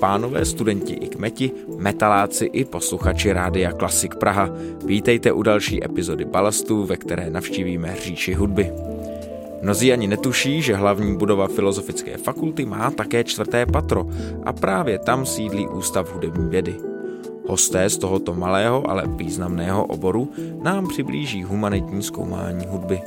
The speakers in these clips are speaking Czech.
Pánové, studenti i kmeti, metaláci i posluchači Rádia Klasik Praha, vítejte u další epizody Balastu, ve které navštívíme říči hudby. Mnozí ani netuší, že hlavní budova Filozofické fakulty má také čtvrté patro a právě tam sídlí Ústav hudební vědy. Hosté z tohoto malého, ale významného oboru nám přiblíží humanitní zkoumání hudby.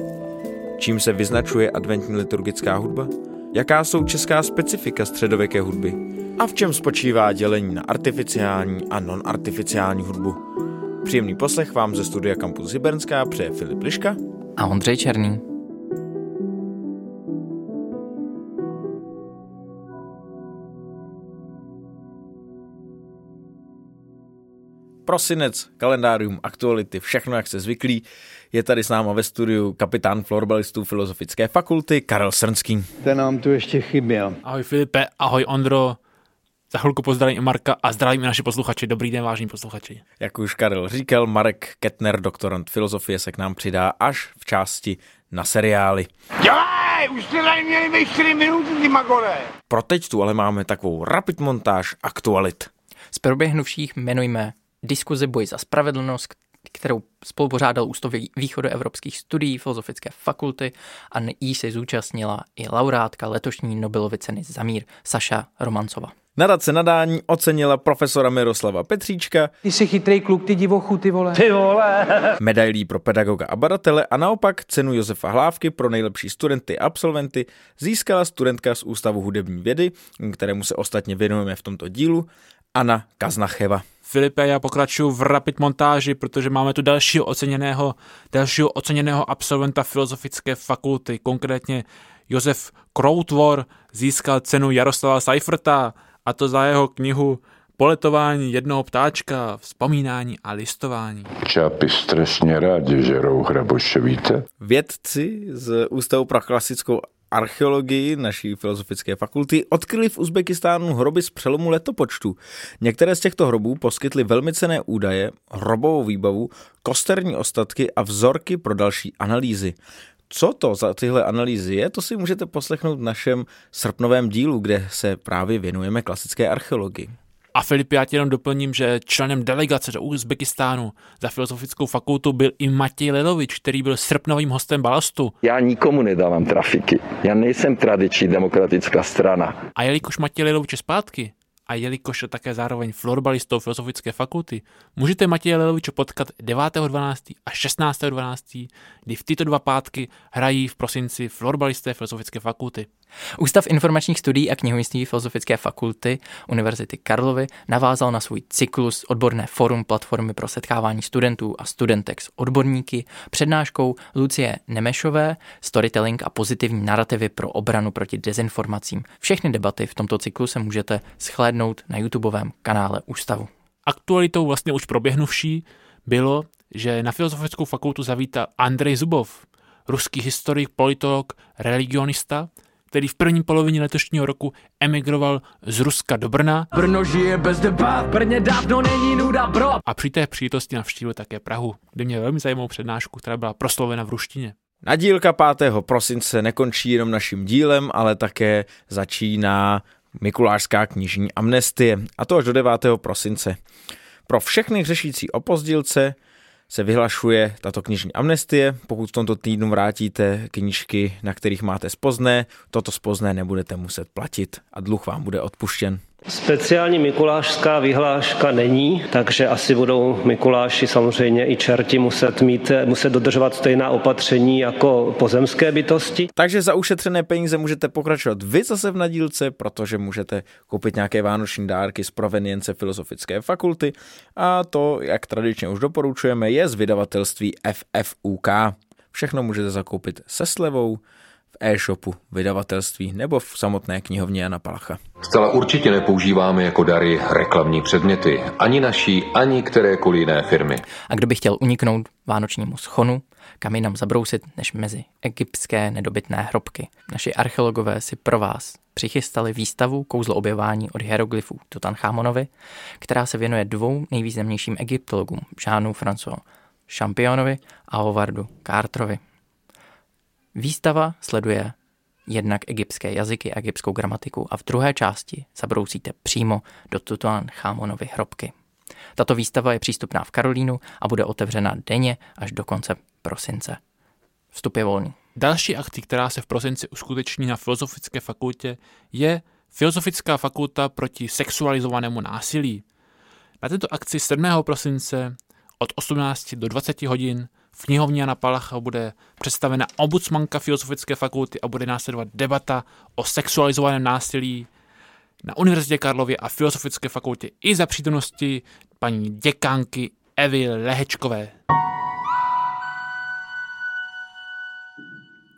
Čím se vyznačuje adventní liturgická hudba? Jaká jsou česká specifika středověké hudby? A v čem spočívá dělení na artificiální a non-artificiální hudbu? Příjemný poslech vám ze studia Campus Hybernská přeje Filip Liška a Ondřej Černý. Prosinec, kalendárium, aktuality, všechno jak se zvyklí. Je tady s náma ve studiu kapitán florbalistů Filozofické fakulty Karel Srnský. Ten nám tu ještě chyběl. Ahoj Filipe, ahoj Ondro. Za chvilku pozdravím i Marka a zdravím i naši posluchači. Dobrý den, vážní posluchači. Jak už Karel říkal, Marek Ketner, doktorant filozofie, se k nám přidá až v části na seriály. Dělej, už jste tady měli 4 minuty, ty magore. Pro teď tu ale máme takovou rapid montáž aktualit. Z proběhnuvších jmenujme diskuzi Boj za spravedlnost, kterou spolupořádal Ústav východoevropských studií Filozofické fakulty a jí se zúčastnila i laureátka letošní Nobelovy ceny za mír Saša Romancova. Nadace nadání ocenila profesora Miroslava Petříčka. Ty jsi chytrý kluk, ty divochu, ty vole. Ty vole. Medailí pro pedagoga a badatele a naopak cenu Josefa Hlávky pro nejlepší studenty a absolventy získala studentka z Ústavu hudební vědy, kterému se ostatně věnujeme v tomto dílu, Anna Kaznacheva. Filipe, já pokračuju v rapid montáži, protože máme tu dalšího oceněného, dalšího oceněného absolventa filozofické fakulty, konkrétně Josef Kroutvor získal cenu Jaroslava Seiferta a to za jeho knihu Poletování jednoho ptáčka, vzpomínání a listování. Čápy stresně rádi žerou hraboše, víte? Vědci z Ústavu pro klasickou archeologii naší filozofické fakulty odkryli v Uzbekistánu hroby z přelomu letopočtu. Některé z těchto hrobů poskytly velmi cené údaje, hrobovou výbavu, kosterní ostatky a vzorky pro další analýzy. Co to za tyhle analýzy je, to si můžete poslechnout v našem srpnovém dílu, kde se právě věnujeme klasické archeologii. A Filip, já ti jenom doplním, že členem delegace do Uzbekistánu za filozofickou fakultu byl i Matěj Lelovič, který byl srpnovým hostem Balastu. Já nikomu nedávám trafiky. Já nejsem tradiční demokratická strana. A jelikož Matěj Lelovič je zpátky, a jelikož je také zároveň florbalistou Filozofické fakulty, můžete Matěje Leloviče potkat 9.12. a 16.12., kdy v tyto dva pátky hrají v prosinci florbalisté Filozofické fakulty. Ústav informačních studií a knihovnictví Filozofické fakulty Univerzity Karlovy navázal na svůj cyklus odborné forum platformy pro setkávání studentů a studentek s odborníky přednáškou Lucie Nemešové, storytelling a pozitivní narrativy pro obranu proti dezinformacím. Všechny debaty v tomto cyklu se můžete shlédnout na YouTubeovém kanále Ústavu. Aktualitou vlastně už proběhnuvší bylo, že na Filozofickou fakultu zavítal Andrej Zubov, ruský historik, politolog, religionista, který v první polovině letošního roku emigroval z Ruska do Brna. Brno žije bez debat, Brně dávno není nuda, bro. A při té příležitosti navštívil také Prahu, kde měl velmi zajímavou přednášku, která byla proslovena v ruštině. Nadílka 5. prosince nekončí jenom naším dílem, ale také začíná Mikulášská knižní amnestie, a to až do 9. prosince. Pro všechny řešící opozdilce se vyhlašuje tato knižní amnestie. Pokud v tomto týdnu vrátíte knížky, na kterých máte spozné, toto spozné nebudete muset platit a dluh vám bude odpuštěn. Speciální mikulášská vyhláška není, takže asi budou Mikuláši samozřejmě i čerti muset, mít, muset dodržovat stejná opatření jako pozemské bytosti. Takže za ušetřené peníze můžete pokračovat vy zase v nadílce, protože můžete koupit nějaké vánoční dárky z provenience Filozofické fakulty a to, jak tradičně už doporučujeme, je z vydavatelství FFUK. Všechno můžete zakoupit se slevou, v e-shopu, vydavatelství nebo v samotné knihovně Jana Palacha. Zcela určitě nepoužíváme jako dary reklamní předměty, ani naší, ani kterékoliv jiné firmy. A kdo by chtěl uniknout vánočnímu schonu, kam jinam zabrousit než mezi egyptské nedobytné hrobky. Naši archeologové si pro vás přichystali výstavu Kouzlo objevání od hieroglyfů Tutanchamonovi, která se věnuje dvou nejvýznamnějším egyptologům, Žánu François Championovi a Hovardu Carterovi. Výstava sleduje jednak egyptské jazyky a egyptskou gramatiku a v druhé části zabrousíte přímo do Tutankhamonovy hrobky. Tato výstava je přístupná v Karolínu a bude otevřena denně až do konce prosince. Vstup je volný. Další akcí, která se v prosinci uskuteční na Filozofické fakultě, je Filozofická fakulta proti sexualizovanému násilí. Na této akci 7. prosince od 18 do 20 hodin v knihovně Jana Palacha bude představena ombudsmanka Filozofické fakulty a bude následovat debata o sexualizovaném násilí na Univerzitě Karlově a Filozofické fakultě i za přítomnosti paní děkánky Evy Lehečkové.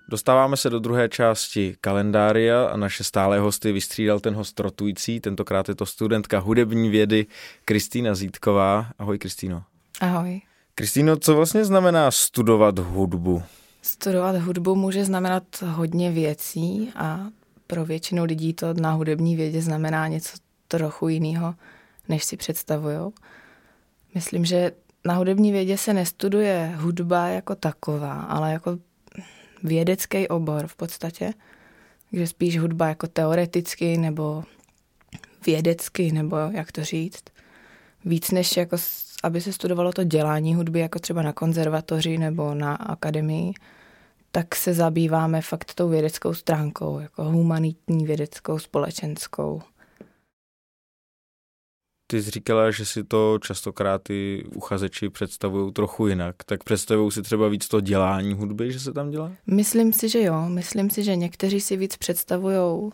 Dostáváme se do druhé části kalendária a naše stále hosty vystřídal ten host rotující. Tentokrát je to studentka hudební vědy Kristýna Zítková. Ahoj Kristýno. Ahoj. Kristýno, co vlastně znamená studovat hudbu? Studovat hudbu může znamenat hodně věcí a pro většinu lidí to na hudební vědě znamená něco trochu jiného, než si představují. Myslím, že na hudební vědě se nestuduje hudba jako taková, ale jako vědecký obor v podstatě, že spíš hudba jako teoreticky nebo vědecky, nebo jak to říct. Víc než jako, aby se studovalo to dělání hudby, jako třeba na konzervatoři nebo na akademii, tak se zabýváme fakt tou vědeckou stránkou, jako humanitní vědeckou, společenskou. Ty jsi říkala, že si to častokrát ty uchazeči představují trochu jinak. Tak představují si třeba víc to dělání hudby, že se tam dělá? Myslím si, že jo. Myslím si, že někteří si víc představují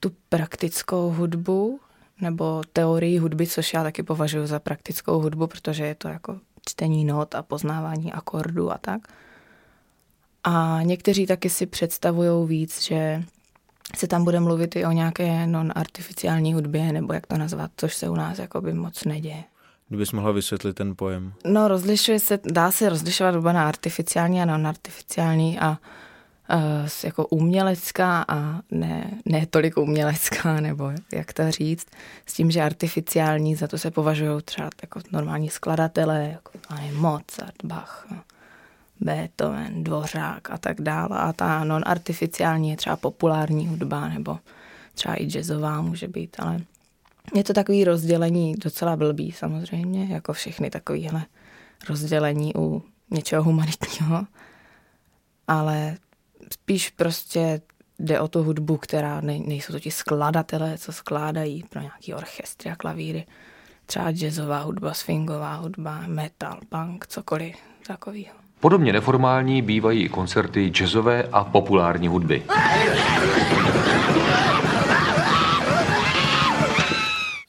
tu praktickou hudbu nebo teorii hudby, což já taky považuji za praktickou hudbu, protože je to jako čtení not a poznávání akordů a tak. A někteří taky si představují víc, že se tam bude mluvit i o nějaké non-artificiální hudbě, nebo jak to nazvat, což se u nás jakoby moc neděje. Kdybys mohla vysvětlit ten pojem. No, rozlišuje se, dá se rozlišovat hudba na artificiální a non-artificiální a jako umělecká a ne, ne tolik umělecká, nebo jak to říct, s tím, že artificiální, za to se považují třeba jako normální skladatelé, jako Mozart, Bach. Beethoven, Dvořák a tak dále. A ta non-artificiální je třeba populární hudba nebo třeba i jazzová může být, ale je to takový rozdělení docela blbý samozřejmě, jako všechny takovýhle rozdělení u něčeho humanitního, ale spíš prostě jde o tu hudbu, která ne, nejsou to ti skladatelé, co skládají pro nějaký orchestry a klavíry. Třeba jazzová hudba, swingová hudba, metal, punk, cokoliv takového. Podobně neformální bývají i koncerty jazzové a populární hudby.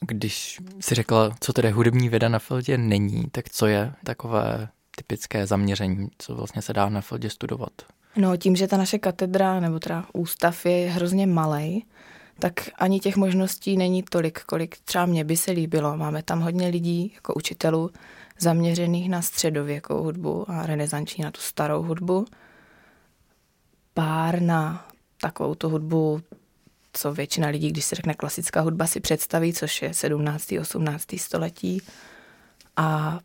Když si řekla, co tedy hudební věda na Feldě není, tak co je takové typické zaměření, co vlastně se dá na Feldě studovat? No tím, že ta naše katedra nebo teda ústav je hrozně malý, tak ani těch možností není tolik, kolik třeba mě by se líbilo. Máme tam hodně lidí jako učitelů, zaměřených na středověkou hudbu a renesanční na tu starou hudbu. Pár na takovou tu hudbu, co většina lidí, když se řekne klasická hudba, si představí, což je 17. 18. století. A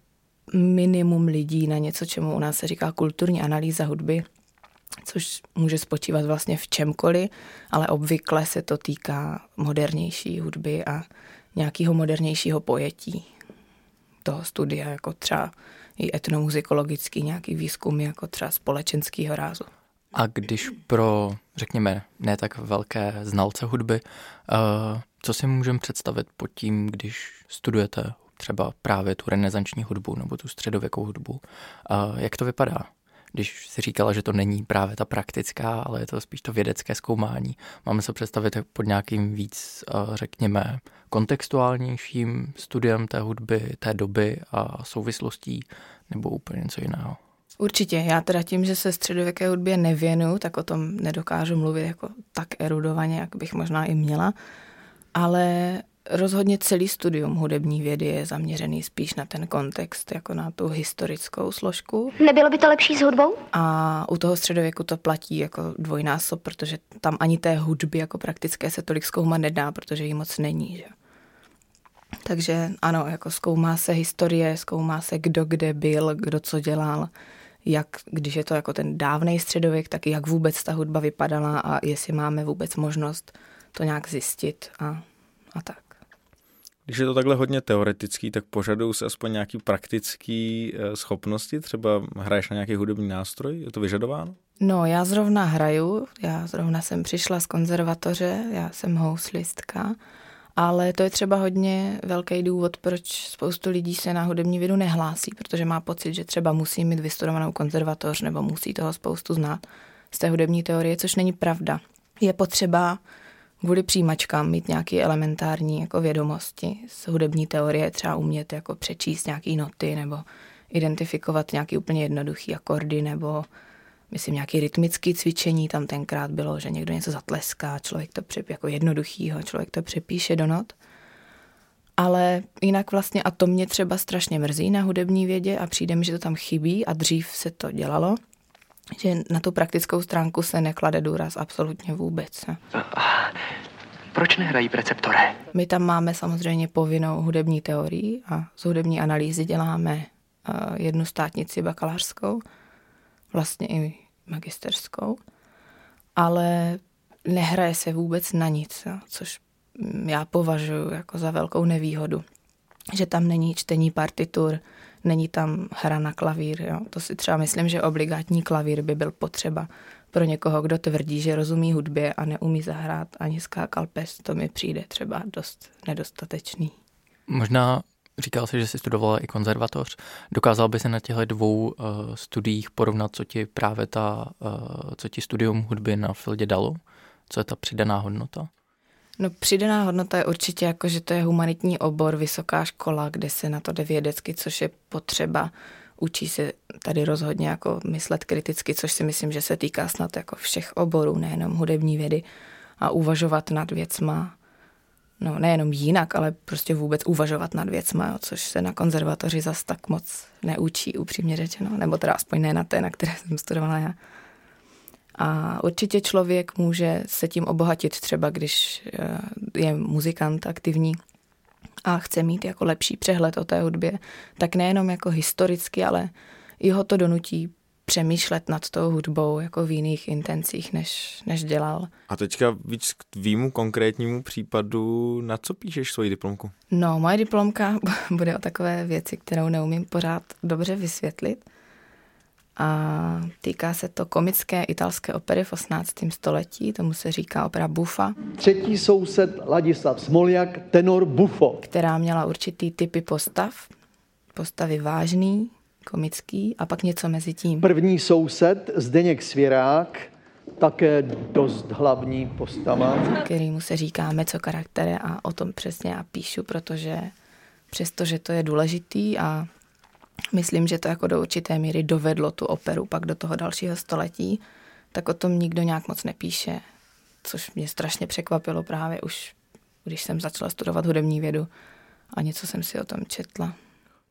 minimum lidí na něco, čemu u nás se říká kulturní analýza hudby, což může spočívat vlastně v čemkoliv, ale obvykle se to týká modernější hudby a nějakého modernějšího pojetí toho studia, jako třeba i etnomuzikologický nějaký výzkum, jako třeba společenského rázu. A když pro, řekněme, ne tak velké znalce hudby, uh, co si můžeme představit pod tím, když studujete třeba právě tu renesanční hudbu nebo tu středověkou hudbu? Uh, jak to vypadá? Když si říkala, že to není právě ta praktická, ale je to spíš to vědecké zkoumání. Máme se představit pod nějakým víc, eh, řekněme, kontextuálnějším studiem té hudby, té doby a souvislostí, nebo úplně něco jiného. Určitě. Já teda tím, že se středověké hudbě nevěnu, tak o tom nedokážu mluvit jako tak erudovaně, jak bych možná i měla. Ale Rozhodně celý studium hudební vědy je zaměřený spíš na ten kontext, jako na tu historickou složku. Nebylo by to lepší s hudbou? A u toho středověku to platí jako dvojnásob, protože tam ani té hudby jako praktické se tolik zkoumat nedá, protože jí moc není. Že? Takže ano, jako zkoumá se historie, zkoumá se kdo kde byl, kdo co dělal, jak, když je to jako ten dávný středověk, tak jak vůbec ta hudba vypadala a jestli máme vůbec možnost to nějak zjistit a, a tak. Když je to takhle hodně teoretický, tak požadují se aspoň nějaký praktický eh, schopnosti? Třeba hraješ na nějaký hudební nástroj? Je to vyžadováno? No, já zrovna hraju, já zrovna jsem přišla z konzervatoře, já jsem houslistka, ale to je třeba hodně velký důvod, proč spoustu lidí se na hudební vědu nehlásí, protože má pocit, že třeba musí mít vystudovanou konzervatoř nebo musí toho spoustu znát z té hudební teorie, což není pravda. Je potřeba kvůli přijímačkám mít nějaké elementární jako vědomosti z hudební teorie, třeba umět jako přečíst nějaké noty nebo identifikovat nějaký úplně jednoduchý akordy nebo myslím nějaké rytmické cvičení, tam tenkrát bylo, že někdo něco zatleská, člověk to přep, jako jednoduchýho, člověk to přepíše do not. Ale jinak vlastně, a to mě třeba strašně mrzí na hudební vědě a přijde mi, že to tam chybí a dřív se to dělalo, že na tu praktickou stránku se neklade důraz absolutně vůbec. Proč nehrají preceptore? My tam máme samozřejmě povinnou hudební teorii a z hudební analýzy děláme jednu státnici bakalářskou, vlastně i magisterskou, ale nehraje se vůbec na nic, což já považuji jako za velkou nevýhodu, že tam není čtení partitur, není tam hra na klavír. Jo. To si třeba myslím, že obligátní klavír by byl potřeba pro někoho, kdo tvrdí, že rozumí hudbě a neumí zahrát ani skákal pes, to mi přijde třeba dost nedostatečný. Možná říkal jsi, že jsi studovala i konzervatoř. Dokázal by se na těchto dvou uh, studiích porovnat, co ti právě ta, uh, co ti studium hudby na Fildě dalo? Co je ta přidaná hodnota? No přidaná hodnota je určitě jako, že to je humanitní obor, vysoká škola, kde se na to jde vědecky, což je potřeba. Učí se tady rozhodně jako myslet kriticky, což si myslím, že se týká snad jako všech oborů, nejenom hudební vědy a uvažovat nad věcma, no nejenom jinak, ale prostě vůbec uvažovat nad věcma, jo, což se na konzervatoři zas tak moc neučí, upřímně řečeno, nebo teda aspoň ne na té, na které jsem studovala já. A určitě člověk může se tím obohatit třeba, když eh, je muzikant aktivní a chce mít jako lepší přehled o té hudbě, tak nejenom jako historicky, ale i ho to donutí přemýšlet nad tou hudbou jako v jiných intencích, než, než dělal. A teďka víc k tvýmu konkrétnímu případu, na co píšeš svoji diplomku? No, moje diplomka bude o takové věci, kterou neumím pořád dobře vysvětlit a týká se to komické italské opery v 18. století, tomu se říká opera Buffa. Třetí soused Ladislav Smoljak, tenor Buffo. Která měla určitý typy postav, postavy vážný, komický a pak něco mezi tím. První soused Zdeněk Svěrák, také dost hlavní postava. Kterýmu se říká meco charaktere a o tom přesně já píšu, protože přestože to je důležitý a myslím, že to jako do určité míry dovedlo tu operu pak do toho dalšího století, tak o tom nikdo nějak moc nepíše, což mě strašně překvapilo právě už, když jsem začala studovat hudební vědu a něco jsem si o tom četla.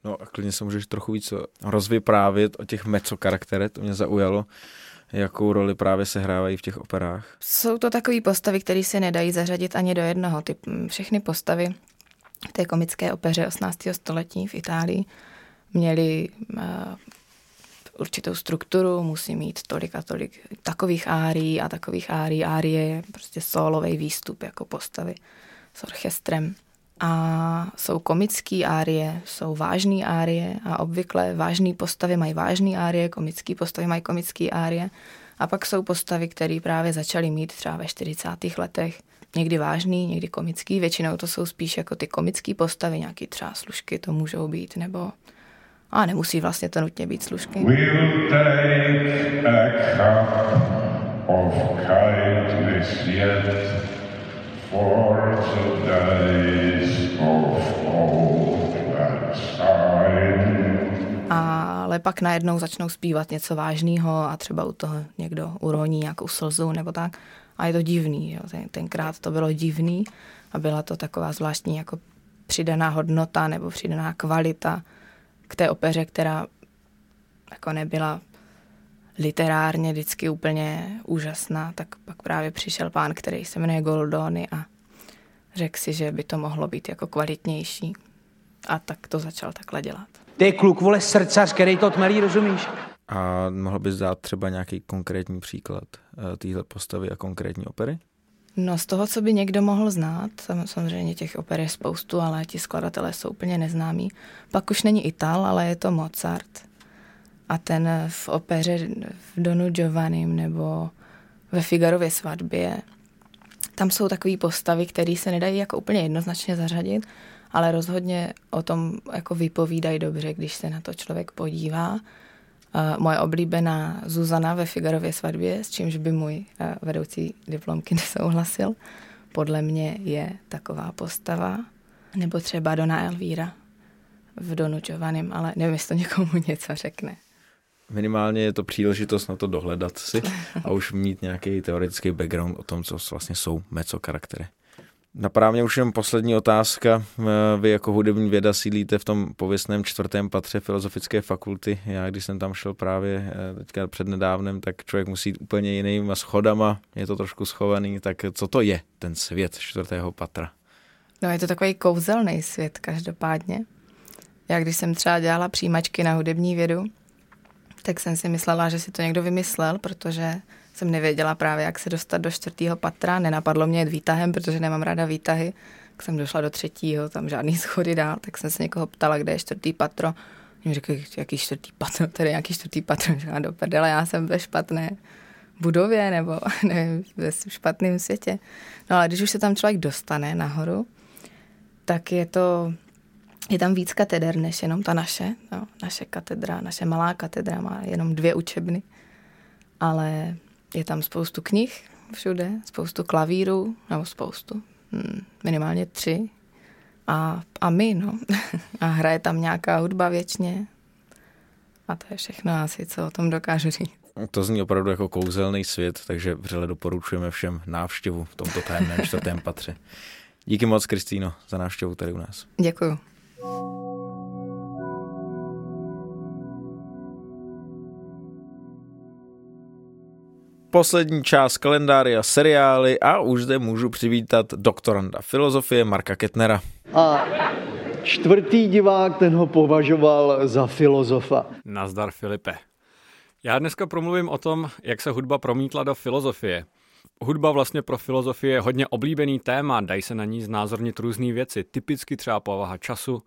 No a klidně se můžeš trochu víc rozvyprávět o těch meco charakterech, to mě zaujalo jakou roli právě sehrávají v těch operách? Jsou to takové postavy, které se nedají zařadit ani do jednoho. Ty všechny postavy té komické opeře 18. století v Itálii měli uh, určitou strukturu, musí mít tolik a tolik takových árií a takových árií. Árie je prostě solový výstup jako postavy s orchestrem. A jsou komické árie, jsou vážné árie a obvykle vážné postavy mají vážné árie, komické postavy mají komické árie. A pak jsou postavy, které právě začaly mít třeba ve 40. letech, někdy vážný, někdy komický. Většinou to jsou spíš jako ty komické postavy, nějaký třeba služky to můžou být, nebo a nemusí vlastně to nutně být služky. We'll take a cup of kindness yet for the days of old ale pak najednou začnou zpívat něco vážného a třeba u toho někdo uroní nějakou slzu nebo tak. A je to divný. Jo. Ten, tenkrát to bylo divný a byla to taková zvláštní jako přidaná hodnota nebo přidaná kvalita k té opeře, která jako nebyla literárně vždycky úplně úžasná, tak pak právě přišel pán, který se jmenuje Goldoni a řekl si, že by to mohlo být jako kvalitnější. A tak to začal takhle dělat. Ty kluk, vole, srdcař, který to tmelí, rozumíš? A mohl bys dát třeba nějaký konkrétní příklad uh, téhle postavy a konkrétní opery? No z toho, co by někdo mohl znát, samozřejmě těch oper je spoustu, ale ti skladatelé jsou úplně neznámí. Pak už není Ital, ale je to Mozart. A ten v opeře v Donu Giovannim nebo ve Figarově svatbě, tam jsou takové postavy, které se nedají jako úplně jednoznačně zařadit, ale rozhodně o tom jako vypovídají dobře, když se na to člověk podívá. Moje oblíbená Zuzana ve Figarově svatbě, s čímž by můj vedoucí diplomky nesouhlasil, podle mě je taková postava. Nebo třeba Dona Elvíra v Donu Giovannim, ale nevím, jestli to někomu něco řekne. Minimálně je to příležitost na to dohledat si a už mít nějaký teoretický background o tom, co vlastně jsou meco charaktery. Napadá mě už jenom poslední otázka. Vy jako hudební věda sídlíte v tom pověstném čtvrtém patře Filozofické fakulty. Já, když jsem tam šel právě eh, teďka před nedávnem, tak člověk musí jít úplně jinýma schodama, je to trošku schovaný. Tak co to je ten svět čtvrtého patra? No je to takový kouzelný svět každopádně. Já když jsem třeba dělala přijímačky na hudební vědu, tak jsem si myslela, že si to někdo vymyslel, protože jsem nevěděla právě, jak se dostat do čtvrtého patra. Nenapadlo mě jet výtahem, protože nemám ráda výtahy. Tak jsem došla do třetího, tam žádný schody dál, tak jsem se někoho ptala, kde je čtvrtý patro. Mě řekl, jaký čtvrtý patro, tady nějaký čtvrtý patro, říkám, do prdele, já jsem ve špatné budově nebo nevím, ve špatném světě. No ale když už se tam člověk dostane nahoru, tak je to, je tam víc kateder než jenom ta naše. No, naše katedra, naše malá katedra má jenom dvě učebny, ale je tam spoustu knih všude, spoustu klavírů, nebo spoustu, hmm, minimálně tři. A, a my, no. A hraje tam nějaká hudba věčně. A to je všechno asi, co o tom dokážu říct. To zní opravdu jako kouzelný svět, takže vřele doporučujeme všem návštěvu v tomto tajemném čtvrtém patře. Díky moc, Kristýno, za návštěvu tady u nás. Děkuju. Poslední část kalendária seriály a už zde můžu přivítat doktoranda filozofie Marka Ketnera. A čtvrtý divák, ten ho považoval za filozofa. Nazdar Filipe. Já dneska promluvím o tom, jak se hudba promítla do filozofie. Hudba vlastně pro filozofii je hodně oblíbený téma, dají se na ní znázornit různé věci, typicky třeba povaha času,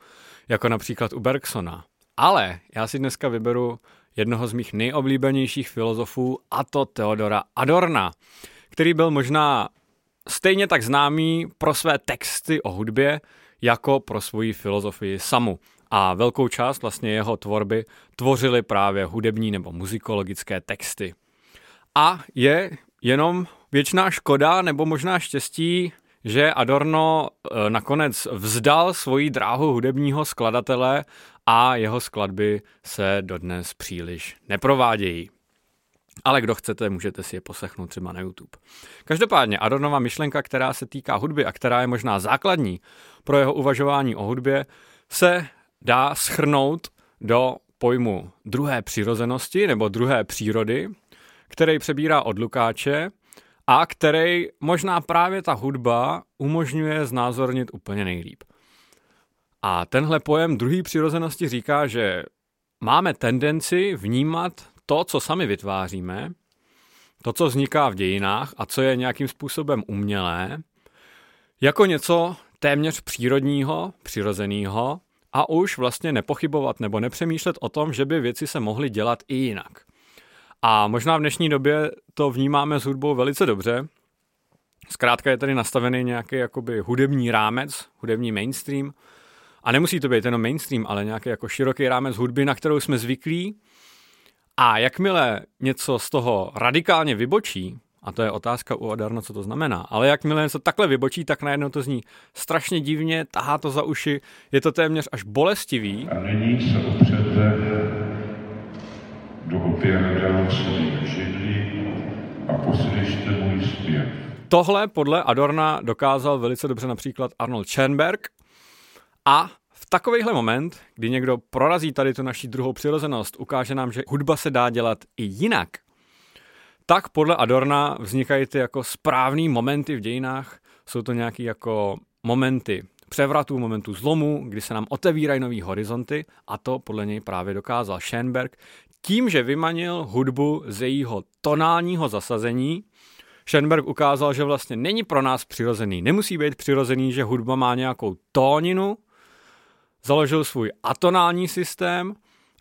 jako například u Bergsona. Ale já si dneska vyberu jednoho z mých nejoblíbenějších filozofů, a to Theodora Adorna, který byl možná stejně tak známý pro své texty o hudbě, jako pro svoji filozofii samu. A velkou část vlastně jeho tvorby tvořily právě hudební nebo muzikologické texty. A je jenom věčná škoda nebo možná štěstí, že Adorno e, nakonec vzdal svoji dráhu hudebního skladatele a jeho skladby se dodnes příliš neprovádějí. Ale kdo chcete, můžete si je poslechnout třeba na YouTube. Každopádně Adornova myšlenka, která se týká hudby a která je možná základní pro jeho uvažování o hudbě, se dá schrnout do pojmu druhé přirozenosti nebo druhé přírody, který přebírá od Lukáče a který možná právě ta hudba umožňuje znázornit úplně nejlíp. A tenhle pojem druhý přirozenosti říká, že máme tendenci vnímat to, co sami vytváříme, to, co vzniká v dějinách a co je nějakým způsobem umělé, jako něco téměř přírodního, přirozeného a už vlastně nepochybovat nebo nepřemýšlet o tom, že by věci se mohly dělat i jinak. A možná v dnešní době to vnímáme s hudbou velice dobře. Zkrátka je tady nastavený nějaký jakoby hudební rámec, hudební mainstream, a nemusí to být jenom mainstream, ale nějaký jako široký rámec hudby, na kterou jsme zvyklí. A jakmile něco z toho radikálně vybočí, a to je otázka u Adarno, co to znamená, ale jakmile něco takhle vybočí, tak najednou to zní strašně divně, tahá to za uši, je to téměř až bolestivý. A nyní se opřete do a poslyšte můj zpěv. Tohle podle Adorna dokázal velice dobře například Arnold Schoenberg, a v takovýhle moment, kdy někdo prorazí tady tu naší druhou přirozenost, ukáže nám, že hudba se dá dělat i jinak, tak podle Adorna vznikají ty jako správný momenty v dějinách. Jsou to nějaký jako momenty převratu, momentu zlomu, kdy se nám otevírají nový horizonty a to podle něj právě dokázal Schoenberg tím, že vymanil hudbu z jejího tonálního zasazení, Schoenberg ukázal, že vlastně není pro nás přirozený. Nemusí být přirozený, že hudba má nějakou tóninu, založil svůj atonální systém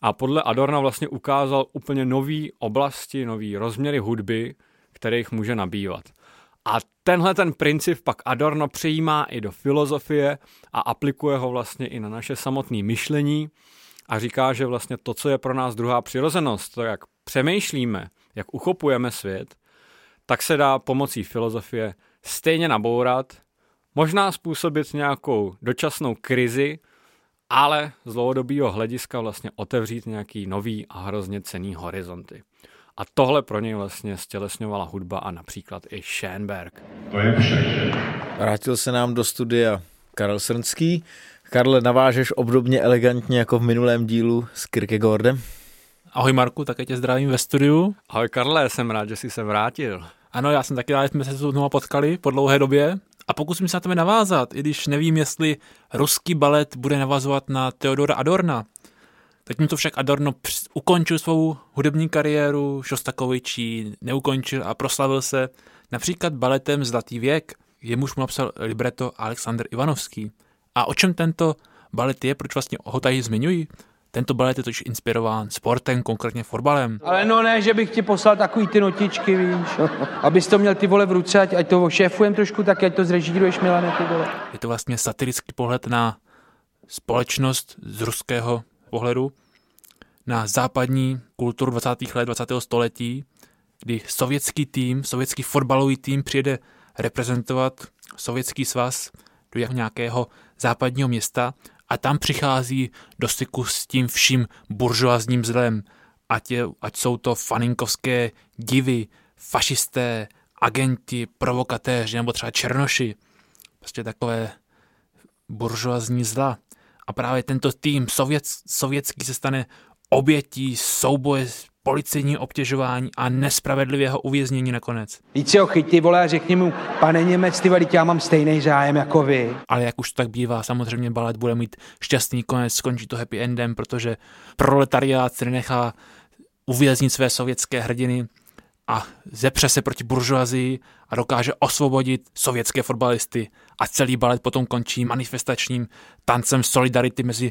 a podle Adorna vlastně ukázal úplně nové oblasti, nové rozměry hudby, kterých může nabývat. A tenhle ten princip pak Adorno přijímá i do filozofie a aplikuje ho vlastně i na naše samotné myšlení a říká, že vlastně to, co je pro nás druhá přirozenost, to, jak přemýšlíme, jak uchopujeme svět, tak se dá pomocí filozofie stejně nabourat, možná způsobit nějakou dočasnou krizi, ale z dlouhodobého hlediska vlastně otevřít nějaký nový a hrozně cený horizonty. A tohle pro něj vlastně stělesňovala hudba a například i Schoenberg. To je vše. Vrátil se nám do studia Karel Srnský. Karle, navážeš obdobně elegantně jako v minulém dílu s Kierkegaardem? Ahoj Marku, také tě zdravím ve studiu. Ahoj Karle, jsem rád, že jsi se vrátil. Ano, já jsem taky rád, že jsme se znovu potkali po dlouhé době a pokusím se na tebe navázat, i když nevím, jestli ruský balet bude navazovat na Theodora Adorna. to však Adorno ukončil svou hudební kariéru, Šostakovičí neukončil a proslavil se například baletem Zlatý věk, jemuž mu napsal libreto Aleksandr Ivanovský. A o čem tento balet je, proč vlastně ho tady zmiňuji? Tento balet je totiž inspirován sportem, konkrétně fotbalem. Ale no ne, že bych ti poslal takový ty notičky, víš, abys to měl ty vole v ruce, ať, ať to šéfujem trošku, tak ať to zrežíruješ, Milane, ty vole. Je to vlastně satirický pohled na společnost z ruského pohledu, na západní kulturu 20. let 20. století, kdy sovětský tým, sovětský fotbalový tým přijede reprezentovat sovětský svaz do nějakého západního města a tam přichází do styku s tím vším buržoazním zlem, ať, je, ať jsou to faninkovské divy, fašisté, agenti, provokatéři nebo třeba černoši. Prostě takové buržoazní zla. A právě tento tým sovět, sovětský se stane obětí souboje policejní obtěžování a nespravedlivého uvěznění nakonec. Víc ho chytí, vole, a řekni mu, pane Němec, ty vole, já mám stejný zájem jako vy. Ale jak už tak bývá, samozřejmě balet bude mít šťastný konec, skončí to happy endem, protože proletariát se nenechá uvěznit své sovětské hrdiny a zepře se proti buržoazii a dokáže osvobodit sovětské fotbalisty a celý balet potom končí manifestačním tancem solidarity mezi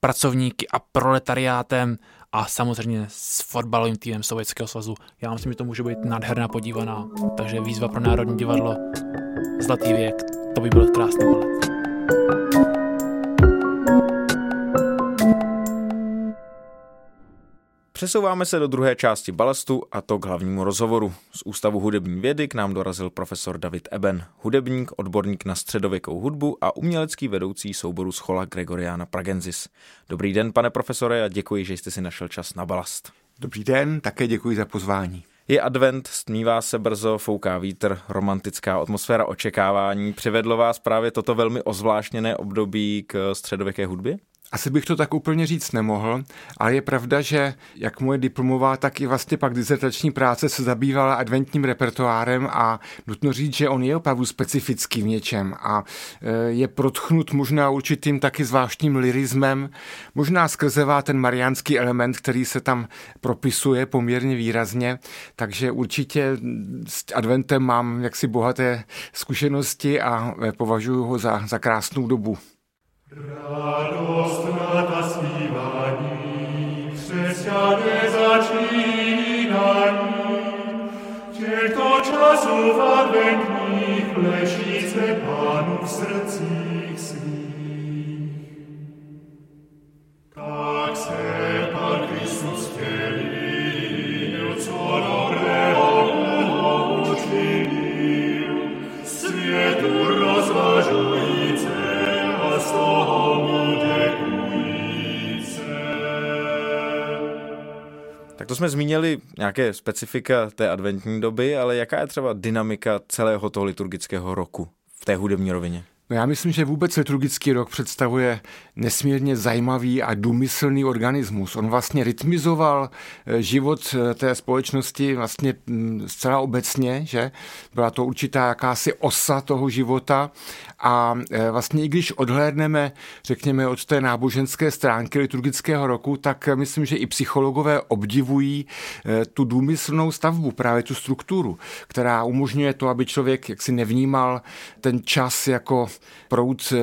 pracovníky a proletariátem a samozřejmě s fotbalovým týmem Sovětského svazu. Já myslím, že to může být nádherná podívaná, takže výzva pro Národní divadlo Zlatý věk, to by byl krásný balet. Přesouváme se do druhé části balastu a to k hlavnímu rozhovoru. Z Ústavu hudební vědy k nám dorazil profesor David Eben, hudebník, odborník na středověkou hudbu a umělecký vedoucí souboru Schola Gregoriana Pragensis. Dobrý den, pane profesore, a děkuji, že jste si našel čas na balast. Dobrý den, také děkuji za pozvání. Je advent, stmívá se brzo, fouká vítr, romantická atmosféra očekávání. Přivedlo vás právě toto velmi ozvláštněné období k středověké hudbě? Asi bych to tak úplně říct nemohl, ale je pravda, že jak moje diplomová, tak i vlastně pak dizertační práce se zabývala adventním repertoárem a nutno říct, že on je opravdu specifický v něčem a e, je protchnut možná určitým taky zvláštním lirismem, možná skrzevá ten mariánský element, který se tam propisuje poměrně výrazně, takže určitě s adventem mám jaksi bohaté zkušenosti a e, považuji ho za, za krásnou dobu. Radost natas vivani, sesiane zacinani, certo času vadventnih plešice panu v srcih svih. Tak se tak to jsme zmínili nějaké specifika té adventní doby, ale jaká je třeba dynamika celého toho liturgického roku v té hudební rovině? No já myslím, že vůbec liturgický rok představuje nesmírně zajímavý a důmyslný organismus. On vlastně rytmizoval eh, život eh, té společnosti vlastně mm, zcela obecně, že byla to určitá jakási osa toho života a eh, vlastně i když odhlédneme, řekněme, od té náboženské stránky liturgického roku, tak myslím, že i psychologové obdivují tu důmyslnou stavbu, právě tu strukturu, která umožňuje to, aby člověk jaksi nevnímal ten čas jako proud eh,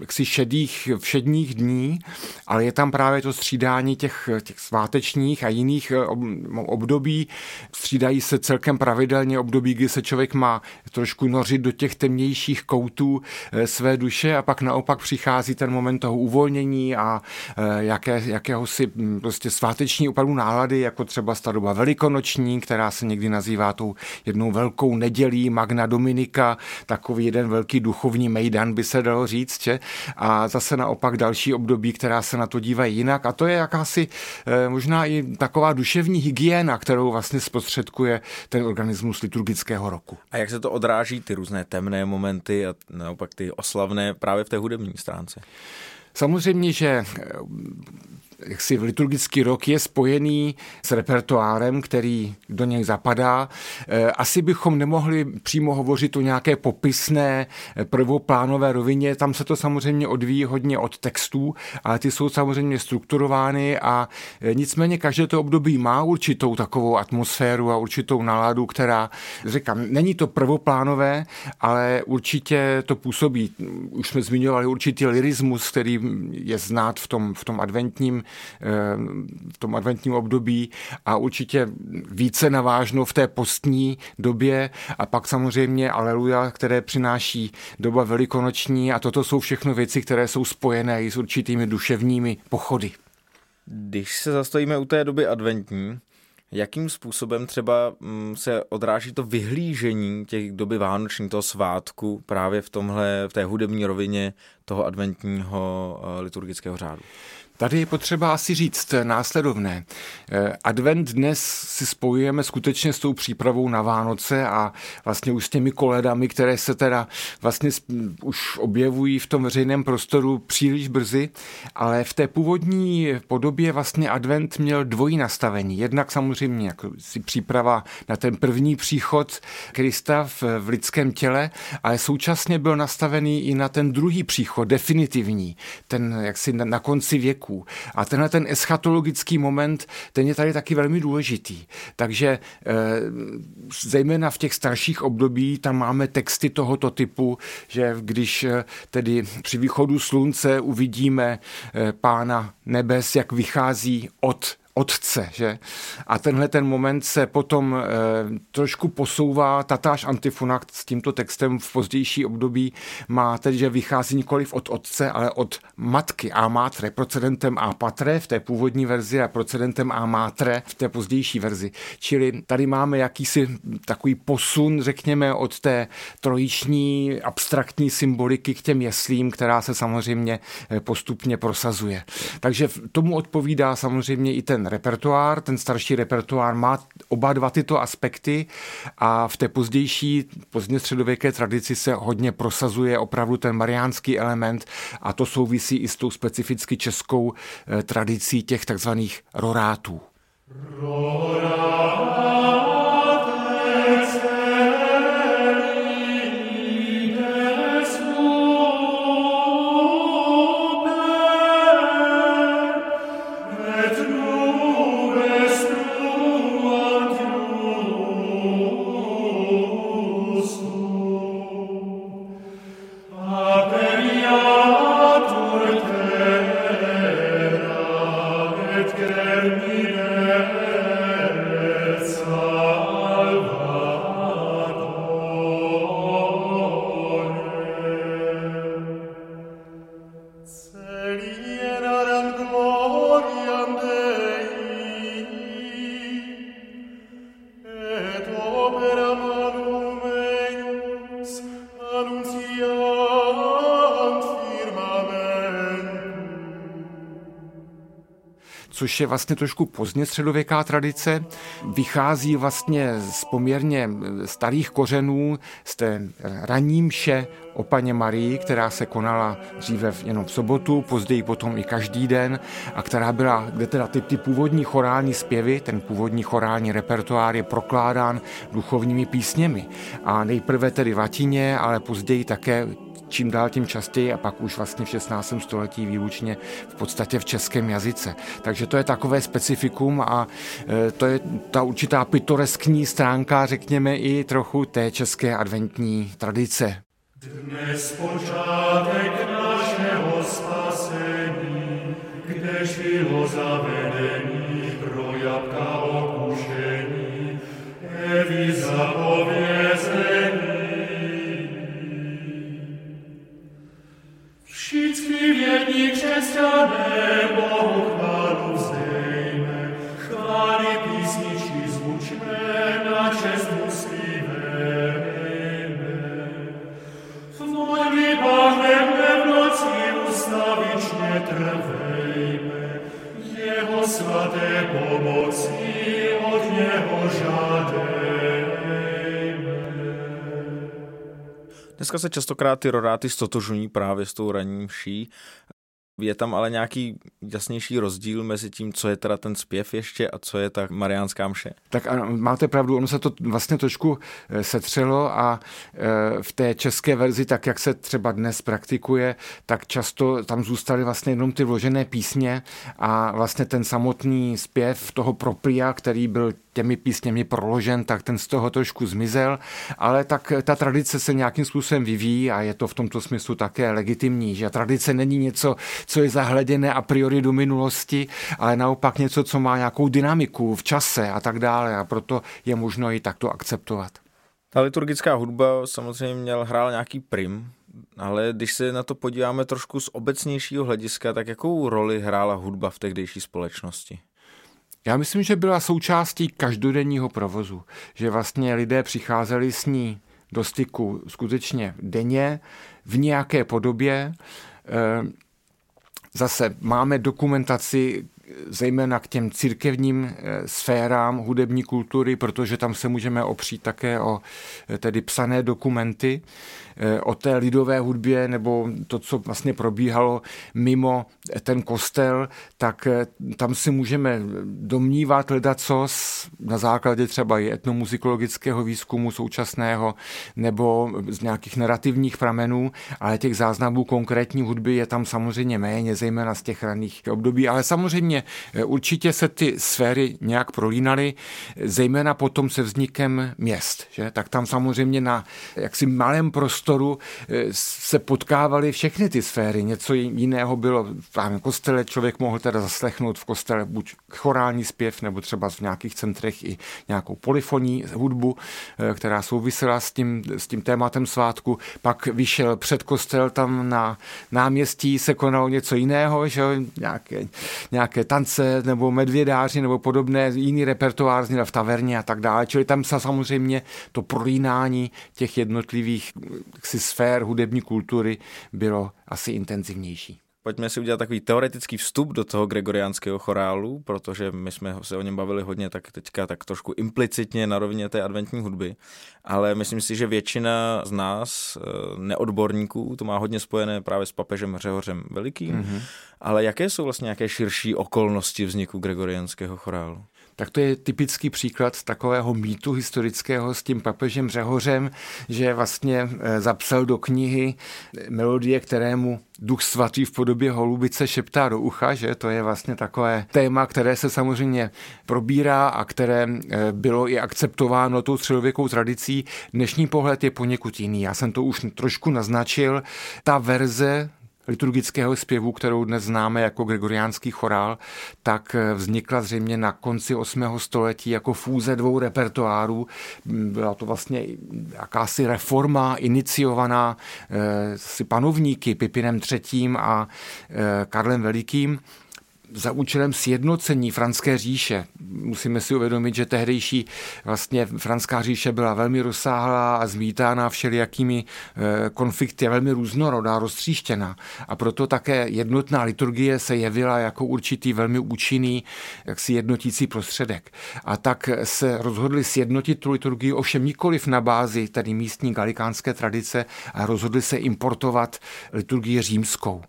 jaksi šedých, všedních dní, ale je tam právě to střídání těch, těch svátečních a jiných eh, období. Střídají se celkem pravidelně období, kdy se člověk má trošku nořit do těch temnějších koutů eh, své duše a pak naopak přichází ten moment toho uvolnění a jaké, jakéhosi hm, prostě sváteční opravdu nálady, jako třeba staroba velikonoční, která se někdy nazývá tou jednou velkou nedělí Magna Dominika, takový jeden velký duchovní mejdan den, by se dalo říct, že? a zase naopak další období, která se na to dívají jinak a to je jakási eh, možná i taková duševní hygiena, kterou vlastně spostředkuje ten organismus liturgického roku. A jak se to odráží, ty různé temné momenty a naopak ty oslavné právě v té hudební stránce? Samozřejmě, že jaksi liturgický rok je spojený s repertoárem, který do něj zapadá. Eh, asi bychom nemohli přímo hovořit o nějaké popisné eh, prvoplánové rovině, tam se to samozřejmě odvíjí hodně od textů, ale ty jsou samozřejmě strukturovány a eh, nicméně každé to období má určitou takovou atmosféru a určitou náladu, která, říkám, není to prvoplánové, ale určitě to působí. Už jsme zmiňovali určitý lirismus, který je znát v tom, v tom adventním v tom adventním období a určitě více navážno v té postní době a pak samozřejmě Aleluja, které přináší doba velikonoční a toto jsou všechno věci, které jsou spojené i s určitými duševními pochody. Když se zastojíme u té doby adventní, jakým způsobem třeba mm, se odráží to vyhlížení těch doby vánoční, toho svátku právě v tomhle, v té hudební rovině toho adventního eh, liturgického řádu? Tady je potřeba asi říct následovné. Eh, advent dnes si spojujeme skutečně s tou přípravou na Vánoce a vlastně už s těmi koledami, které se teda vlastně už objevují v tom veřejném prostoru příliš brzy, ale v té původní podobě vlastně advent měl dvojí nastavení. Jednak samozřejmě jako si příprava na ten první příchod Krista v, v lidském těle, ale současně byl nastavený i na ten druhý příchod, definitivní, ten jaksi na, na konci věku proroků. A tenhle ten eschatologický moment, ten je tady taky velmi důležitý. Takže eh, zejména v těch starších období tam máme texty tohoto typu, že když eh, tedy při východu slunce uvidíme eh, pána nebes, jak vychází od otce, že? A tenhle ten moment se potom e, trošku posouvá, tatáž antifona s tímto textem v pozdější období má tedy, že vychází nikoliv od otce, ale od matky a matre, procedentem a patre v té původní verzi a procedentem a matre v té pozdější verzi. Čili tady máme jakýsi takový posun, řekněme, od té trojiční abstraktní symboliky k těm jeslím, která se samozřejmě eh, postupně prosazuje. Takže tomu odpovídá samozřejmě i ten ten repertoár, ten starší repertoár má oba dva tyto aspekty a v té pozdější, pozdně středověké tradici se hodně prosazuje opravdu ten mariánský element a to souvisí i s tou specificky českou eh, tradicí těch takzvaných rorátů. Rorát. Což je vlastně trošku pozdně středověká tradice. Vychází vlastně z poměrně starých kořenů, z té ranní mše o paně Marii, která se konala dříve jenom v sobotu, později potom i každý den a která byla, kde teda ty, ty původní chorální zpěvy, ten původní chorální repertoár je prokládán duchovními písněmi. A nejprve tedy v latině, ale později také čím dál tím častěji a pak už vlastně v 16. století výlučně v podstatě v českém jazyce. Takže to je takové specifikum a e, to je ta určitá pitoreskní stránka, řekněme, i trochu té české adventní tradice. Dnes počátek našeho spasení, kdež bylo zavedení křesťané Bohu chválu vzdejme, chvály písničky zvučné na čest svaté pomoci od něho Dneska se častokrát ty roráty stotožují právě s tou ranní mší. Je tam ale nějaký jasnější rozdíl mezi tím, co je teda ten zpěv ještě a co je ta mariánská mše? Tak ano, máte pravdu, ono se to vlastně trošku eh, setřelo a eh, v té české verzi, tak jak se třeba dnes praktikuje, tak často tam zůstaly vlastně jenom ty vložené písně a vlastně ten samotný zpěv toho propria, který byl těmi písněmi proložen, tak ten z toho trošku zmizel, ale tak ta tradice se nějakým způsobem vyvíjí a je to v tomto smyslu také legitimní, že tradice není něco, co je zahleděné a priori do minulosti, ale naopak něco, co má nějakou dynamiku v čase a tak dále a proto je možno i takto akceptovat. Ta liturgická hudba samozřejmě měl hrál nějaký prim, ale když se na to podíváme trošku z obecnějšího hlediska, tak jakou roli hrála hudba v tehdejší společnosti? Já myslím, že byla součástí každodenního provozu, že vlastně lidé přicházeli s ní do styku skutečně denně, v nějaké podobě. Eh, zase máme dokumentaci zejména k těm církevním eh, sférám hudební kultury, protože tam se můžeme opřít také o eh, tedy psané dokumenty. Eh, o té lidové hudbě nebo to, co vlastně probíhalo mimo ten kostel, tak eh, tam si můžeme domnívat hledat co na základě třeba i etnomuzikologického výzkumu současného nebo z nějakých narrativních pramenů, ale těch záznamů konkrétní hudby je tam samozřejmě méně, zejména z těch raných období, ale samozřejmě eh, určitě se ty sféry nějak prolínaly, zejména potom se vznikem měst, že? tak tam samozřejmě na jaksi malém prostoru prostoru eh, se potkávaly všechny ty sféry. Něco jiného bylo v kostele, člověk mohl teda zaslechnout v kostele buď chorální zpěv, nebo třeba v nějakých centrech i nějakou polifoní hudbu, eh, která souvisela s tím, s tím tématem svátku. Pak vyšel před kostel, tam na náměstí se konalo něco jiného, že nějaké, nějaké tance nebo medvědáři nebo podobné, jiný repertoár zněl v taverně a tak dále. Čili tam se samozřejmě to prolínání těch jednotlivých jaksi sfér hudební kultury bylo asi intenzivnější. Pojďme si udělat takový teoretický vstup do toho gregoriánského chorálu, protože my jsme se o něm bavili hodně tak teďka tak trošku implicitně na rovině té adventní hudby, ale myslím si, že většina z nás, eh, neodborníků, to má hodně spojené právě s papežem Řehořem Velikým, mm-hmm. ale jaké jsou vlastně nějaké širší okolnosti vzniku gregoriánského chorálu? Tak to je typický příklad takového mýtu historického s tím papežem Řehořem, že vlastně eh, zapsal do knihy melodie, kterému Duch svatý v podobě holubice šeptá do ucha, že to je vlastně takové téma, které se samozřejmě probírá a které eh, bylo i akceptováno tou středověkou tradicí. Dnešní pohled je poněkud jiný. Já jsem to už trošku naznačil. Ta verze liturgického zpěvu, kterou dnes známe jako gregoriánský chorál, tak vznikla zřejmě na konci 8. století jako fúze dvou repertoárů. Byla to vlastně jakási reforma iniciovaná eh, si panovníky Pipinem III. a eh, Karlem Velikým za účelem sjednocení franské říše. musíme si uvědomit, že tehdejší vlastně franská říše byla velmi rozsáhlá a zmítána všelijakými eh, konflikty, velmi různorodá, roztříštěná. A proto také jednotná liturgie se jevila jako určitý velmi účinný, jaksi jednotící prostředek. A tak se rozhodli sjednotit tu liturgii, ovšem nikoliv na bázi tedy místní galikánské tradice, a rozhodli se importovat liturgii římskou.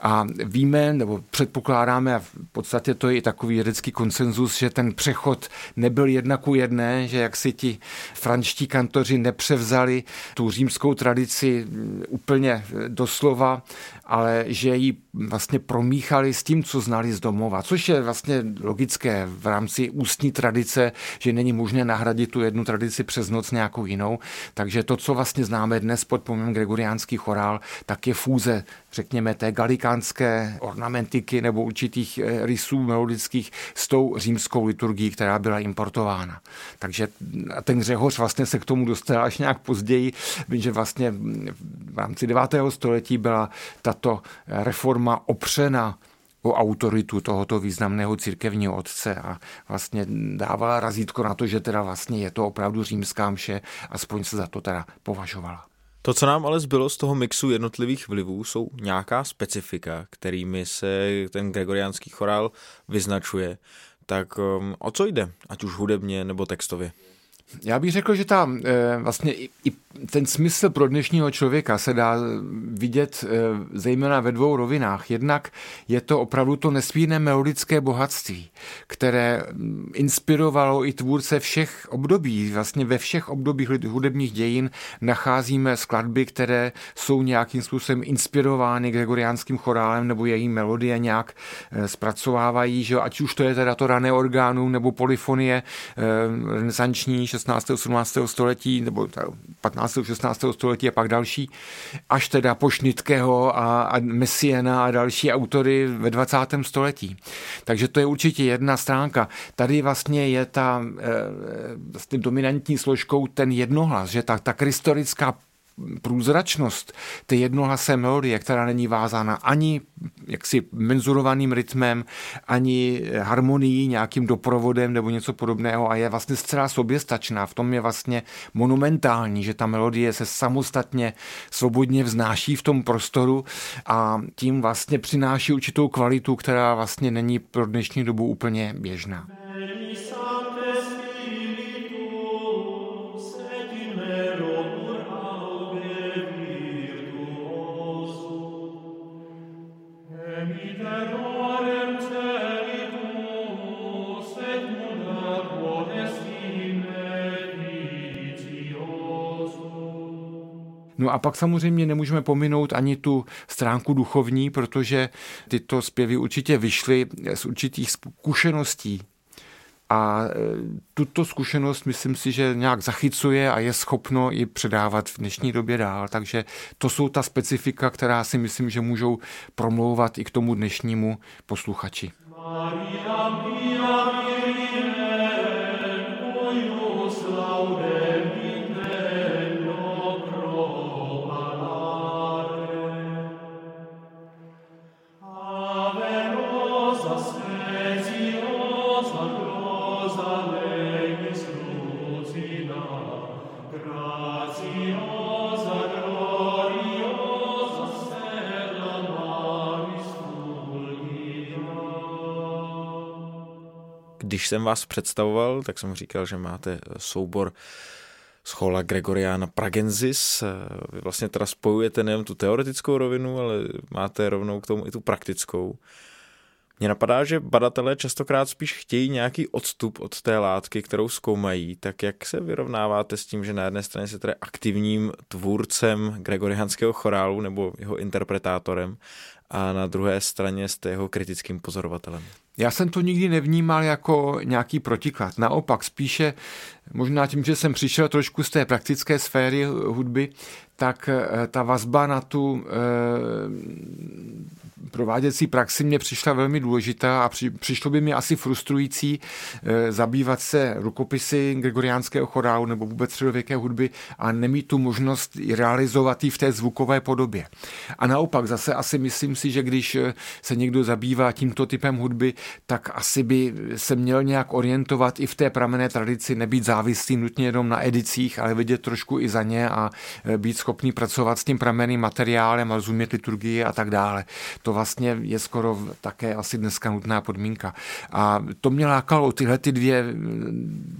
A víme, nebo předpokládáme, a v podstatě to je i takový vědecký konsenzus, že ten přechod nebyl jedna ku jedné, že jak si ti frančtí kantoři nepřevzali tu římskou tradici úplně doslova, ale že ji vlastně promíchali s tím, co znali z domova, což je vlastně logické v rámci ústní tradice, že není možné nahradit tu jednu tradici přes noc nějakou jinou. Takže to, co vlastně známe dnes pod pojmem gregoriánský chorál, tak je fůze, řekněme, té galikánské ornamentiky nebo určitých eh, rysů melodických s tou římskou liturgií, která byla importována. Takže ten Řehoř vlastně se k tomu dostal až nějak později, že vlastně v rámci 9. století byla tato reforma opřena o autoritu tohoto významného církevního otce a vlastně dávala razítko na to, že teda vlastně je to opravdu římská mše, aspoň se za to teda považovala. To, co nám ale zbylo z toho mixu jednotlivých vlivů, jsou nějaká specifika, kterými se ten gregoriánský chorál vyznačuje. Tak um, o co jde, ať už hudebně nebo textově? Já bych řekl, že ta, eh, vlastně i, i ten smysl pro dnešního člověka se dá vidět eh, zejména ve dvou rovinách. Jednak je to opravdu to nesmírné melodické bohatství, které mm, inspirovalo i tvůrce všech období. Vlastně ve všech obdobích hudebních dějin nacházíme skladby, které jsou nějakým způsobem inspirovány gregoriánským chorálem nebo její melodie nějak eh, zpracovávají, že ať už to je teda to rané orgánum nebo polyfonie renesanční 16. 17. století nebo 15. 16. století a pak další, až teda po Šnitkého a, a Messiena a další autory ve 20. století. Takže to je určitě jedna stránka. Tady vlastně je ta e, vlastně dominantní složkou ten jednohlas, že ta, ta kristorická průzračnost té jednohlasé melodie, která není vázána ani jaksi menzurovaným rytmem, ani harmonií, nějakým doprovodem nebo něco podobného a je vlastně zcela soběstačná. V tom je vlastně monumentální, že ta melodie se samostatně svobodně vznáší v tom prostoru a tím vlastně přináší určitou kvalitu, která vlastně není pro dnešní dobu úplně běžná. No a pak samozřejmě nemůžeme pominout ani tu stránku duchovní, protože tyto zpěvy určitě vyšly z určitých zkušeností a e, tuto zkušenost myslím si, že nějak zachycuje a je schopno i předávat v dnešní době dál. Takže to jsou ta specifika, která si myslím, že můžou promlouvat i k tomu dnešnímu posluchači. Maria, Maria, Maria. Když jsem vás představoval, tak jsem říkal, že máte soubor schola Gregoriana Pragensis. Vy vlastně teda spojujete nejen tu teoretickou rovinu, ale máte rovnou k tomu i tu praktickou. Mně napadá, že badatelé častokrát spíš chtějí nějaký odstup od té látky, kterou zkoumají, tak jak se vyrovnáváte s tím, že na jedné straně jste tedy aktivním tvůrcem gregoriánského chorálu nebo jeho interpretátorem a na druhé straně jste jeho kritickým pozorovatelem? Já jsem to nikdy nevnímal jako nějaký protiklad. Naopak, spíše možná tím, že jsem přišel trošku z té praktické sféry hudby, tak eh, ta vazba na tu eh, prováděcí praxi mě přišla velmi důležitá a při, přišlo by mi asi frustrující e, zabývat se rukopisy gregoriánského chorálu nebo vůbec středověké hudby a nemít tu možnost realizovat ji v té zvukové podobě. A naopak zase asi myslím myslím si, že když se někdo zabývá tímto typem hudby, tak asi by se měl nějak orientovat i v té pramenné tradici, nebýt závislý nutně jenom na edicích, ale vidět trošku i za ně a být schopný pracovat s tím pramenným materiálem a rozumět liturgii a tak dále. To vlastně je skoro také asi dneska nutná podmínka. A to mě lákalo tyhle ty dvě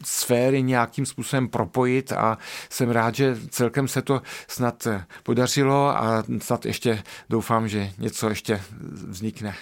sféry nějakým způsobem propojit a jsem rád, že celkem se to snad podařilo a snad ještě doufám, že něco ještě vznikne.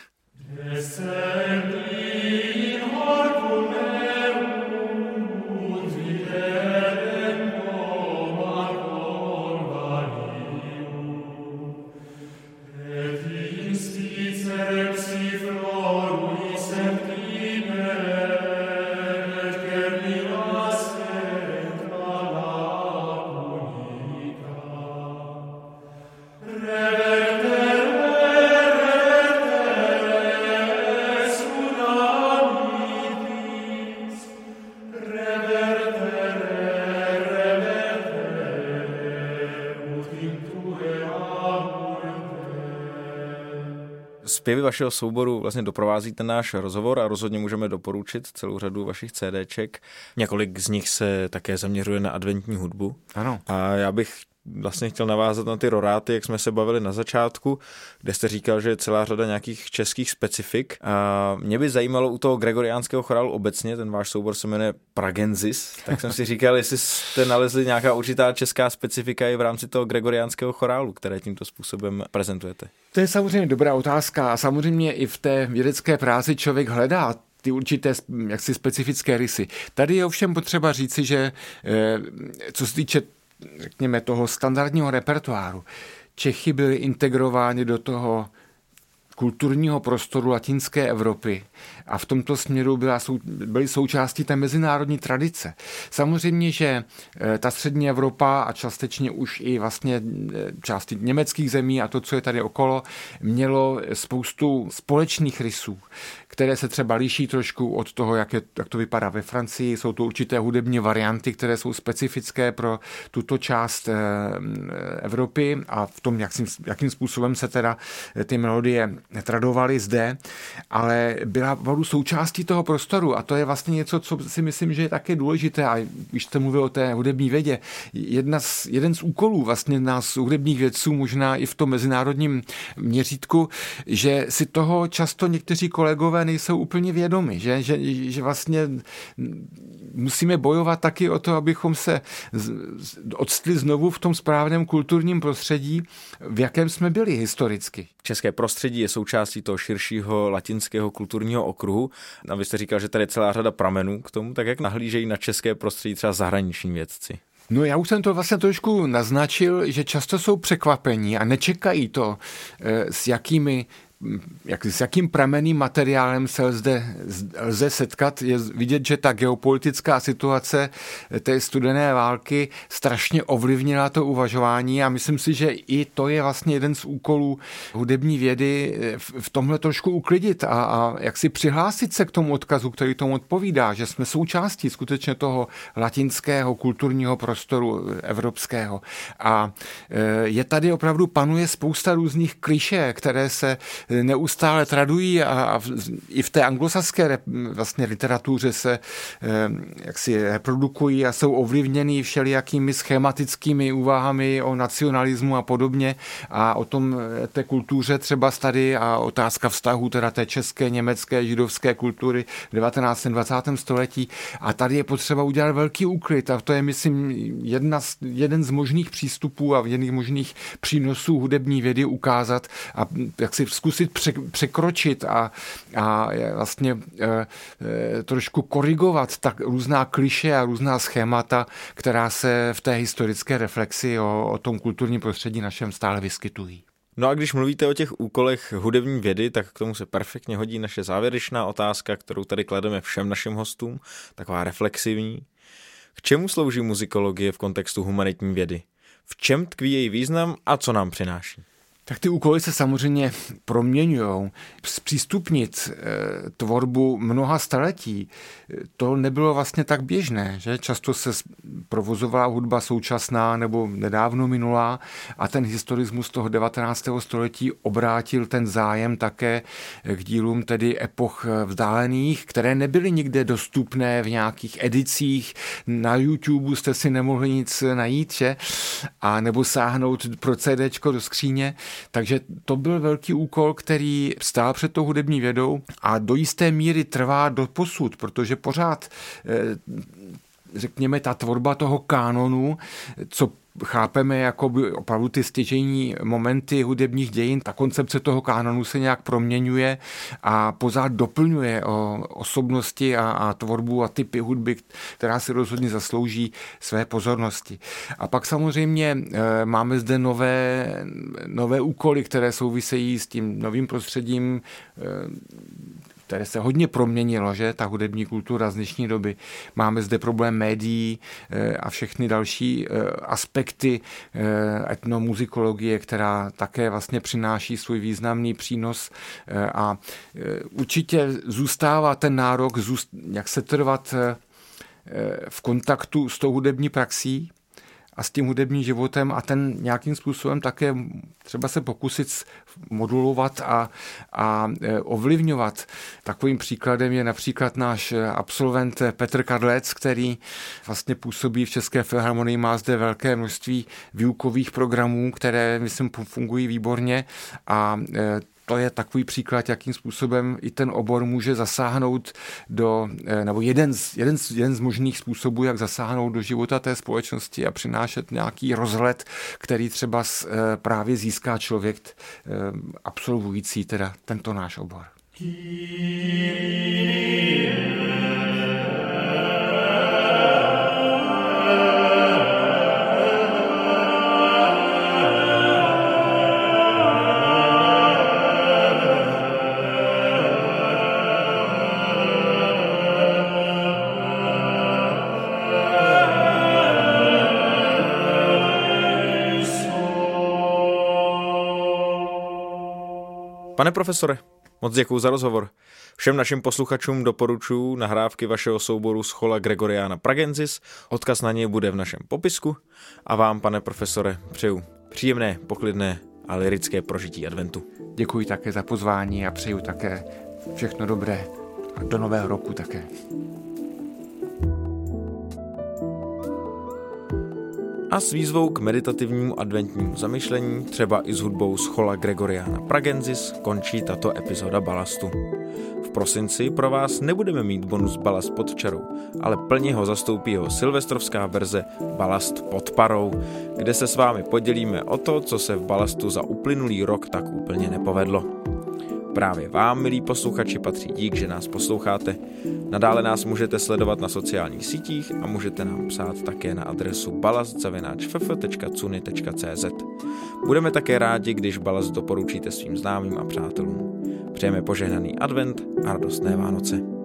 Zpěvy vašeho souboru vlastně doprovází ten náš rozhovor a rozhodně můžeme doporučit celou řadu vašich CDček. Několik z nich se také zaměřuje na adventní hudbu. Ano. A já bych vlastně chtěl navázat na ty roráty, jak jsme se bavili na začátku, kde jste říkal, že je celá řada nějakých českých specifik. A mě by zajímalo u toho gregoriánského chorálu obecně, ten váš soubor se jmenuje Pragenzis, tak jsem si říkal, jestli jste nalezli nějaká určitá česká specifika i v rámci toho gregoriánského chorálu, které tímto způsobem prezentujete. To je samozřejmě dobrá otázka a samozřejmě i v té vědecké práci člověk hledá ty určité jaksi specifické rysy. Tady je ovšem potřeba říci, že eh, co se týče řekněme, toho standardního repertoáru. Čechy byly integrovány do toho kulturního prostoru latinské Evropy a v tomto směru byla, byly součástí té mezinárodní tradice. Samozřejmě, že eh, ta střední Evropa a částečně už i vlastně eh, části německých zemí a to, co je tady okolo, mělo spoustu společných rysů které se třeba liší trošku od toho, jak, je, jak to vypadá ve Francii. Jsou to určité hudební varianty, které jsou specifické pro tuto část eh, Evropy a v tom, jak, jakým způsobem se teda ty melodie tradovaly zde, ale byla opravdu součástí toho prostoru a to je vlastně něco, co si myslím, že je také důležité a když jste mluvil o té hudební vědě, jedna z, jeden z úkolů vlastně nás hudebních vědců, možná i v tom mezinárodním měřítku, že si toho často někteří kolegové nejsou úplně vědomi, že, že, že vlastně musíme bojovat taky o to, abychom se odstli znovu v tom správném kulturním prostředí, v jakém jsme byli historicky. České prostředí je součástí toho širšího latinského kulturního okruhu. A vy jste říkal, že tady je celá řada pramenů k tomu, tak jak nahlížejí na české prostředí třeba zahraniční vědci? No já už jsem to vlastně trošku naznačil, že často jsou překvapení a nečekají to, eh, s jakými jak, s jakým prameným materiálem se zde lze setkat, je vidět, že ta geopolitická situace té studené války strašně ovlivnila to uvažování a myslím si, že i to je vlastně jeden z úkolů hudební vědy v, v tomhle trošku uklidit a, a jak si přihlásit se k tomu odkazu, který tomu odpovídá, že jsme součástí skutečně toho latinského kulturního prostoru evropského. A e, je tady opravdu panuje spousta různých kliše, které se neustále tradují a, a v, i v té anglosaské vlastně literatuře se eh, jak si reprodukují a jsou ovlivněny všelijakými schematickými úvahami o nacionalismu a podobně a o tom eh, té kultuře třeba tady a otázka vztahu teda té české, německé, židovské kultury v 19. 20. století a tady je potřeba udělat velký úklid a to je, myslím, jedna z, jeden z možných přístupů a jedných možných přínosů hudební vědy ukázat a jak si zkusit zkusit překročit a, a vlastně e, e, trošku korigovat tak různá kliše a různá schémata, která se v té historické reflexi o, o tom kulturním prostředí našem stále vyskytují. No a když mluvíte o těch úkolech hudební vědy, tak k tomu se perfektně hodí naše závěrečná otázka, kterou tady klademe všem našim hostům, taková reflexivní. K čemu slouží muzikologie v kontextu humanitní vědy? V čem tkví její význam a co nám přináší? Tak ty úkoly se samozřejmě proměňují. Zpřístupnit e, tvorbu mnoha staletí, e, to nebylo vlastně tak běžné, že často se provozovala hudba současná nebo nedávno minulá a ten historismus toho 19. století obrátil ten zájem také k dílům tedy epoch vzdálených, které nebyly nikde dostupné v nějakých edicích. Na YouTube jste si nemohli nic najít, že? A nebo sáhnout pro CDčko do skříně. Takže to byl velký úkol, který stál před tou hudební vědou a do jisté míry trvá do posud, protože pořád eh, řekněme, ta tvorba toho kánonu, co chápeme jako by opravdu ty stěžení momenty hudebních dějin, ta koncepce toho kánonu se nějak proměňuje a pořád doplňuje o osobnosti a, a tvorbu a typy hudby, která si rozhodně zaslouží své pozornosti. A pak samozřejmě e, máme zde nové, nové úkoly, které souvisejí s tím novým prostředím e, které se hodně proměnilo, že ta hudební kultura z dnešní doby. Máme zde problém médií eh, a všechny další eh, aspekty eh, etnomuzikologie, která také vlastně přináší svůj významný přínos a určitě zůstává ten nárok, jak se trvat v kontaktu s tou hudební praxí, a s tím hudebním životem a ten nějakým způsobem také třeba se pokusit modulovat a, a e, ovlivňovat. Takovým příkladem je například náš absolvent Petr Kadlec, který vlastně působí v České filharmonii, má zde velké množství výukových programů, které, myslím, fungují výborně a e, to je takový příklad, jakým způsobem i ten obor může zasáhnout do, eh, nebo jeden z, jeden z, jeden z možných způsobů, jak zasáhnout do života té společnosti a přinášet nějaký rozhled, který třeba eh, právě získá člověk eh, absolvující teda tento náš obor. Pane profesore, moc děkuji za rozhovor. Všem našim posluchačům doporučuji nahrávky vašeho souboru Schola Gregoriana Pragensis, odkaz na něj bude v našem popisku a vám, pane profesore, přeju příjemné, poklidné a lirické prožití adventu. Děkuji také za pozvání a přeju také všechno dobré a do nového roku také. A s výzvou k meditativnímu adventnímu zamyšlení, třeba i s hudbou Schola Gregoriana Pragensis, končí tato epizoda Balastu. V prosinci pro vás nebudeme mít bonus Balast pod čarou, ale plně ho zastoupí jeho silvestrovská verze Balast pod parou, kde se s vámi podělíme o to, co se v Balastu za uplynulý rok tak úplně nepovedlo. Právě vám, milí posluchači, patří dík, že nás posloucháte. Nadále nás můžete sledovat na sociálních sítích a můžete nám psát také na adresu balast.cz. Budeme také rádi, když balast doporučíte svým známým a přátelům. Přejeme požehnaný advent a radostné Vánoce.